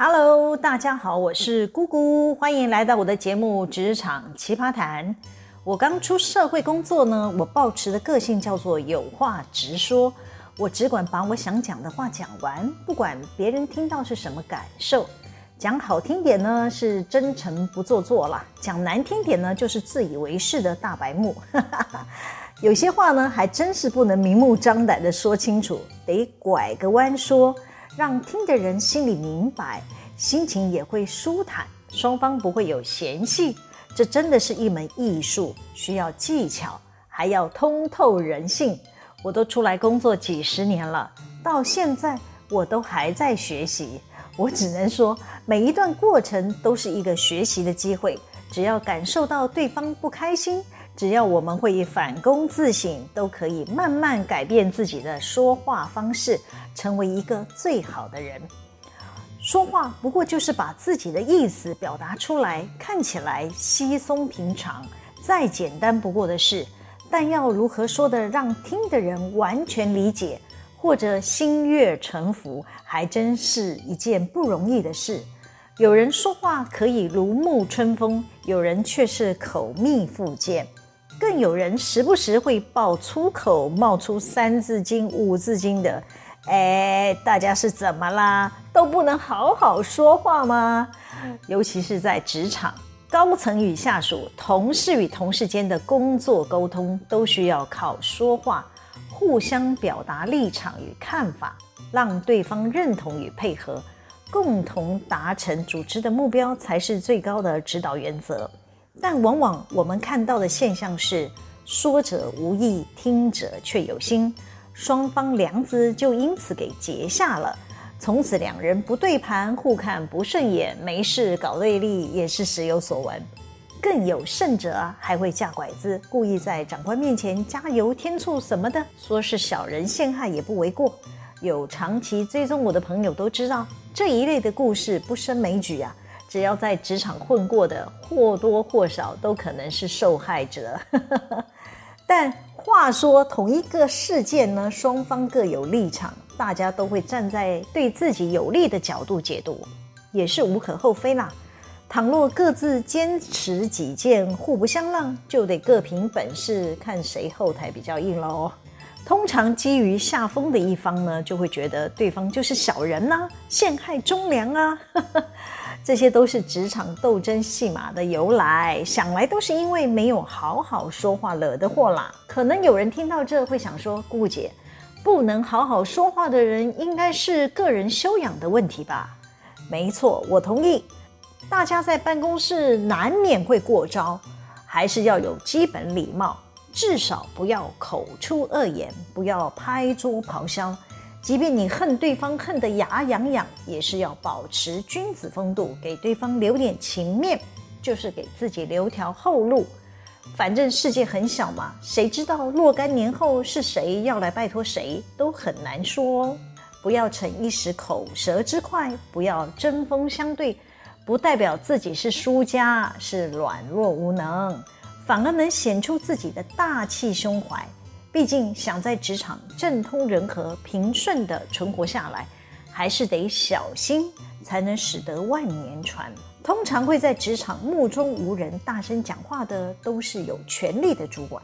Hello，大家好，我是姑姑，欢迎来到我的节目《职场奇葩谈》。我刚出社会工作呢，我抱持的个性叫做有话直说，我只管把我想讲的话讲完，不管别人听到是什么感受。讲好听点呢，是真诚不做作啦；讲难听点呢，就是自以为是的大白目。有些话呢，还真是不能明目张胆的说清楚，得拐个弯说。让听的人心里明白，心情也会舒坦，双方不会有嫌隙。这真的是一门艺术，需要技巧，还要通透人性。我都出来工作几十年了，到现在我都还在学习。我只能说，每一段过程都是一个学习的机会。只要感受到对方不开心，只要我们会以反躬自省，都可以慢慢改变自己的说话方式。成为一个最好的人，说话不过就是把自己的意思表达出来，看起来稀松平常，再简单不过的事。但要如何说的让听的人完全理解，或者心悦诚服，还真是一件不容易的事。有人说话可以如沐春风，有人却是口蜜腹剑，更有人时不时会爆粗口，冒出三字经、五字经的。哎，大家是怎么啦？都不能好好说话吗？尤其是在职场，高层与下属、同事与同事间的工作沟通，都需要靠说话，互相表达立场与看法，让对方认同与配合，共同达成组织的目标，才是最高的指导原则。但往往我们看到的现象是，说者无意，听者却有心。双方梁子就因此给结下了，从此两人不对盘，互看不顺眼，没事搞对立也是时有所闻。更有甚者，还会架拐子，故意在长官面前加油添醋什么的，说是小人陷害也不为过。有长期追踪我的朋友都知道，这一类的故事不胜枚举啊。只要在职场混过的，或多或少都可能是受害者。但话说，同一个事件呢，双方各有立场，大家都会站在对自己有利的角度解读，也是无可厚非啦。倘若各自坚持己见，互不相让，就得各凭本事，看谁后台比较硬喽。通常基于下风的一方呢，就会觉得对方就是小人呐、陷害忠良啊。这些都是职场斗争戏码的由来，想来都是因为没有好好说话惹的祸啦。可能有人听到这会想说：“姑姐，不能好好说话的人，应该是个人修养的问题吧？”没错，我同意。大家在办公室难免会过招，还是要有基本礼貌，至少不要口出恶言，不要拍桌咆哮。即便你恨对方恨得牙痒痒，也是要保持君子风度，给对方留点情面，就是给自己留条后路。反正世界很小嘛，谁知道若干年后是谁要来拜托谁，都很难说。不要逞一时口舌之快，不要针锋相对，不代表自己是输家，是软弱无能，反而能显出自己的大气胸怀。毕竟想在职场政通人和、平顺地存活下来，还是得小心，才能使得万年船。通常会在职场目中无人、大声讲话的，都是有权力的主管。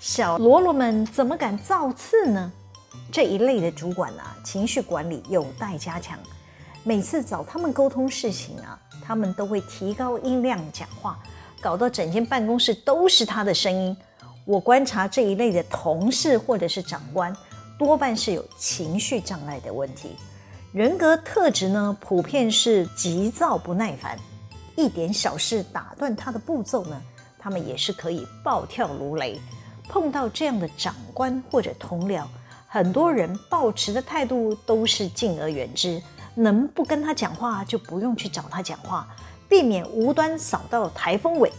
小喽啰们怎么敢造次呢？这一类的主管啊，情绪管理有待加强。每次找他们沟通事情啊，他们都会提高音量讲话，搞到整间办公室都是他的声音。我观察这一类的同事或者是长官，多半是有情绪障碍的问题，人格特质呢，普遍是急躁不耐烦，一点小事打断他的步骤呢，他们也是可以暴跳如雷。碰到这样的长官或者同僚，很多人抱持的态度都是敬而远之，能不跟他讲话就不用去找他讲话，避免无端扫到台风尾。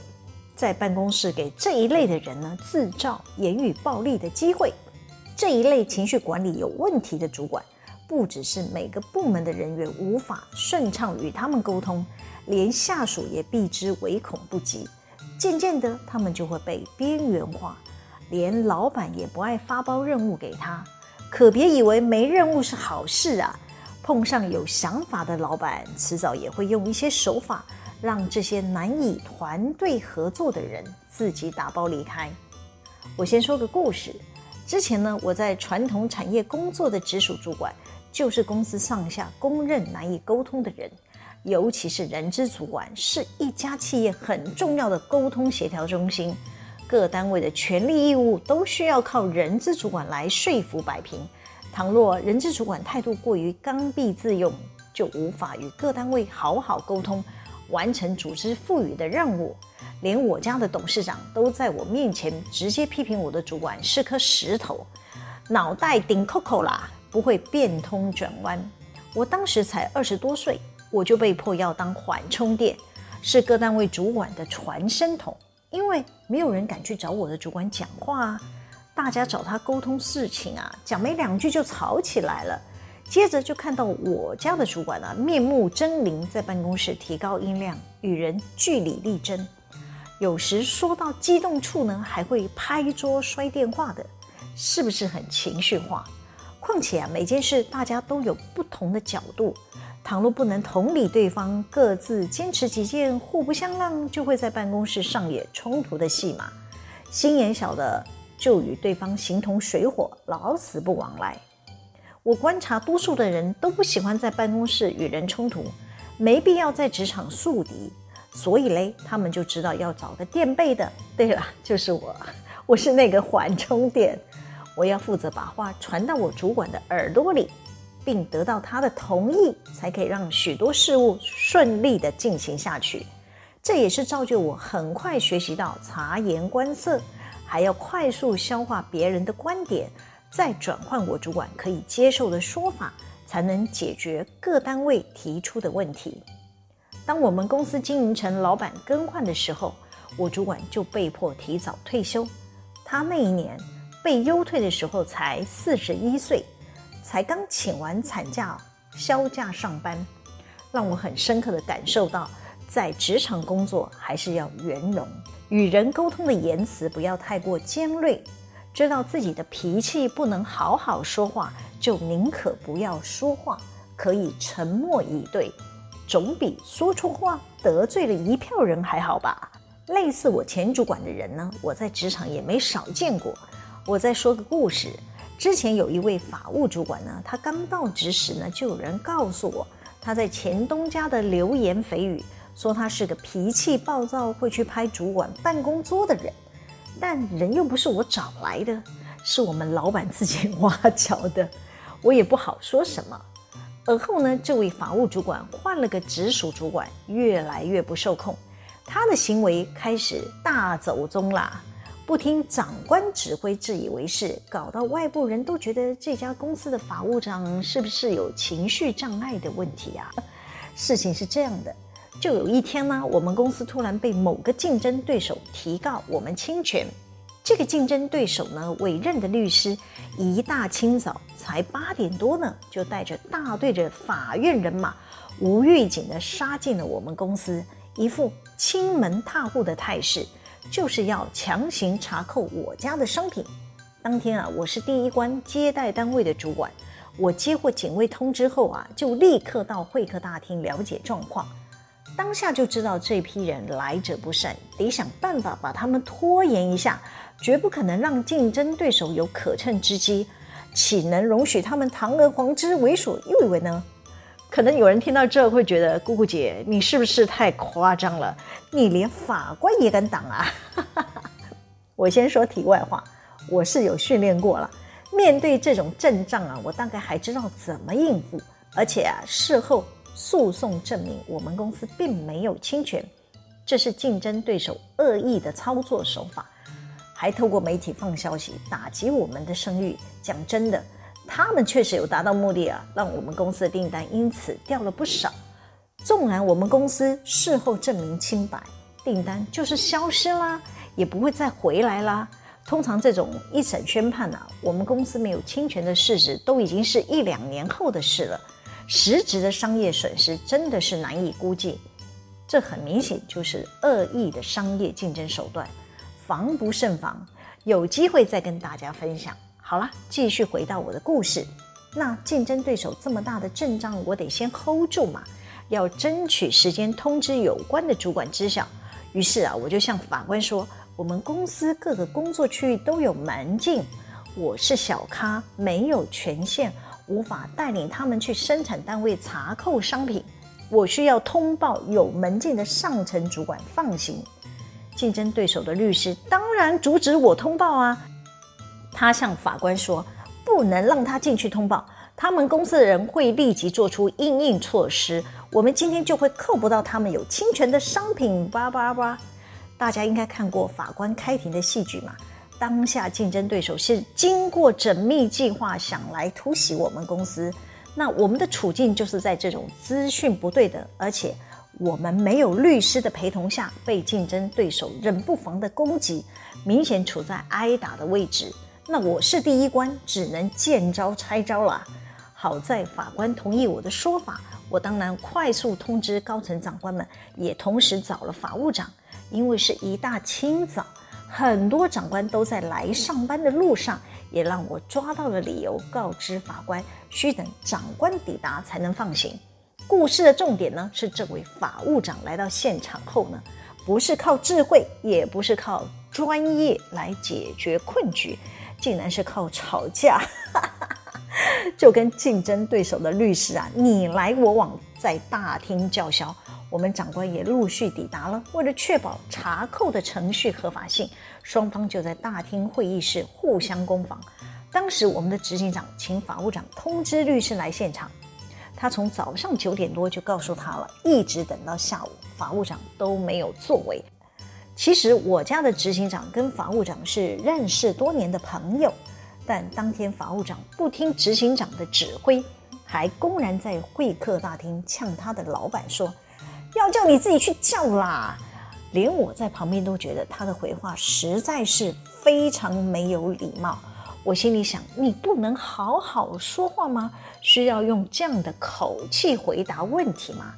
在办公室给这一类的人呢，制造言语暴力的机会。这一类情绪管理有问题的主管，不只是每个部门的人员无法顺畅与他们沟通，连下属也避之唯恐不及。渐渐的，他们就会被边缘化，连老板也不爱发包任务给他。可别以为没任务是好事啊！碰上有想法的老板，迟早也会用一些手法，让这些难以团队合作的人自己打包离开。我先说个故事。之前呢，我在传统产业工作的直属主管，就是公司上下公认难以沟通的人，尤其是人资主管，是一家企业很重要的沟通协调中心。各单位的权利义务都需要靠人资主管来说服摆平。倘若人资主管态度过于刚愎自用，就无法与各单位好好沟通，完成组织赋予的任务。连我家的董事长都在我面前直接批评我的主管是颗石头，脑袋顶扣扣啦，不会变通转弯。我当时才二十多岁，我就被迫要当缓冲垫，是各单位主管的传声筒，因为没有人敢去找我的主管讲话啊。大家找他沟通事情啊，讲没两句就吵起来了。接着就看到我家的主管啊，面目狰狞，在办公室提高音量，与人据理力争。有时说到激动处呢，还会拍桌摔电话的，是不是很情绪化？况且啊，每件事大家都有不同的角度，倘若不能同理对方，各自坚持己见，互不相让，就会在办公室上演冲突的戏码。心眼小的就与对方形同水火，老死不往来。我观察多数的人都不喜欢在办公室与人冲突，没必要在职场树敌。所以嘞，他们就知道要找个垫背的。对了，就是我，我是那个缓冲垫，我要负责把话传到我主管的耳朵里，并得到他的同意，才可以让许多事务顺利地进行下去。这也是造就我很快学习到察言观色，还要快速消化别人的观点，再转换我主管可以接受的说法，才能解决各单位提出的问题。当我们公司经营成老板更换的时候，我主管就被迫提早退休。他那一年被优退的时候才四十一岁，才刚请完产假，销假上班，让我很深刻的感受到，在职场工作还是要圆融，与人沟通的言辞不要太过尖锐，知道自己的脾气不能好好说话，就宁可不要说话，可以沉默以对。总比说错话得罪了一票人还好吧？类似我前主管的人呢，我在职场也没少见过。我再说个故事，之前有一位法务主管呢，他刚到职时呢，就有人告诉我，他在前东家的流言蜚语，说他是个脾气暴躁、会去拍主管办公桌的人。但人又不是我找来的，是我们老板自己挖角的，我也不好说什么。而后呢，这位法务主管换了个直属主管，越来越不受控，他的行为开始大走钟啦，不听长官指挥，自以为是，搞到外部人都觉得这家公司的法务长是不是有情绪障碍的问题啊？事情是这样的，就有一天呢，我们公司突然被某个竞争对手提告我们侵权。这个竞争对手呢，委任的律师一大清早才八点多呢，就带着大队的法院人马，无预警的杀进了我们公司，一副侵门踏户的态势，就是要强行查扣我家的商品。当天啊，我是第一关接待单位的主管，我接获警卫通知后啊，就立刻到会客大厅了解状况。当下就知道这批人来者不善，得想办法把他们拖延一下。绝不可能让竞争对手有可乘之机，岂能容许他们堂而皇之为所欲为呢？可能有人听到这会觉得，姑姑姐你是不是太夸张了？你连法官也敢挡啊？我先说题外话，我是有训练过了，面对这种阵仗啊，我大概还知道怎么应付，而且啊，事后诉讼证明我们公司并没有侵权，这是竞争对手恶意的操作手法。还透过媒体放消息打击我们的声誉。讲真的，他们确实有达到目的啊，让我们公司的订单因此掉了不少。纵然我们公司事后证明清白，订单就是消失啦，也不会再回来啦。通常这种一审宣判啊，我们公司没有侵权的事实都已经是一两年后的事了，实质的商业损失真的是难以估计。这很明显就是恶意的商业竞争手段。防不胜防，有机会再跟大家分享。好了，继续回到我的故事。那竞争对手这么大的阵仗，我得先 hold 住嘛，要争取时间通知有关的主管知晓。于是啊，我就向法官说，我们公司各个工作区域都有门禁，我是小咖，没有权限，无法带领他们去生产单位查扣商品，我需要通报有门禁的上层主管放行。竞争对手的律师当然阻止我通报啊，他向法官说，不能让他进去通报，他们公司的人会立即做出应应措施。我们今天就会扣不到他们有侵权的商品。叭叭叭，大家应该看过法官开庭的戏剧嘛？当下竞争对手是经过缜密计划想来突袭我们公司，那我们的处境就是在这种资讯不对的，而且我们没有律师的陪同下，被竞争对手冷不防的攻击，明显处在挨打的位置。那我是第一关，只能见招拆招了。好在法官同意我的说法，我当然快速通知高层长官们，也同时找了法务长。因为是一大清早，很多长官都在来上班的路上，也让我抓到了理由，告知法官需等长官抵达才能放行。故事的重点呢，是这位法务长来到现场后呢，不是靠智慧，也不是靠专业来解决困局。竟然是靠吵架，就跟竞争对手的律师啊，你来我往，在大厅叫嚣。我们长官也陆续抵达了，为了确保查扣的程序合法性，双方就在大厅会议室互相攻防。当时我们的执行长请法务长通知律师来现场，他从早上九点多就告诉他了，一直等到下午，法务长都没有作为。其实我家的执行长跟法务长是认识多年的朋友，但当天法务长不听执行长的指挥，还公然在会客大厅呛他的老板说：“要叫你自己去叫啦！”连我在旁边都觉得他的回话实在是非常没有礼貌。我心里想：你不能好好说话吗？需要用这样的口气回答问题吗？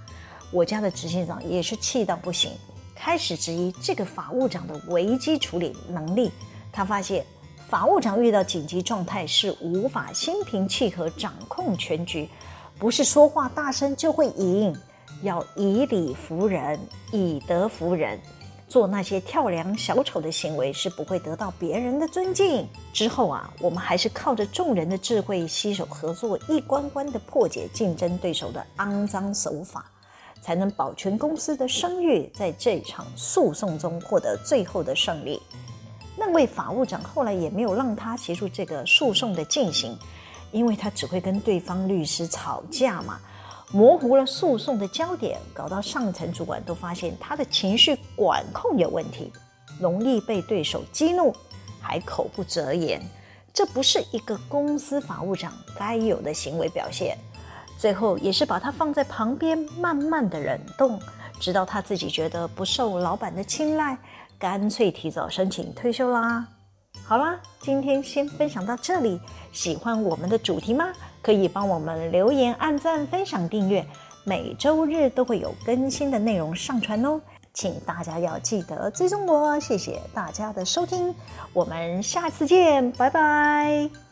我家的执行长也是气到不行。开始质疑这个法务长的危机处理能力，他发现法务长遇到紧急状态是无法心平气和掌控全局，不是说话大声就会赢，要以理服人，以德服人，做那些跳梁小丑的行为是不会得到别人的尊敬。之后啊，我们还是靠着众人的智慧，携手合作，一关关的破解竞争对手的肮脏手法。才能保全公司的声誉，在这场诉讼中获得最后的胜利。那位法务长后来也没有让他协助这个诉讼的进行，因为他只会跟对方律师吵架嘛，模糊了诉讼的焦点，搞到上层主管都发现他的情绪管控有问题，容易被对手激怒，还口不择言。这不是一个公司法务长该有的行为表现。最后也是把他放在旁边，慢慢的冷冻，直到他自己觉得不受老板的青睐，干脆提早申请退休啦。好啦，今天先分享到这里。喜欢我们的主题吗？可以帮我们留言、按赞、分享、订阅，每周日都会有更新的内容上传哦。请大家要记得追踪我，谢谢大家的收听，我们下次见，拜拜。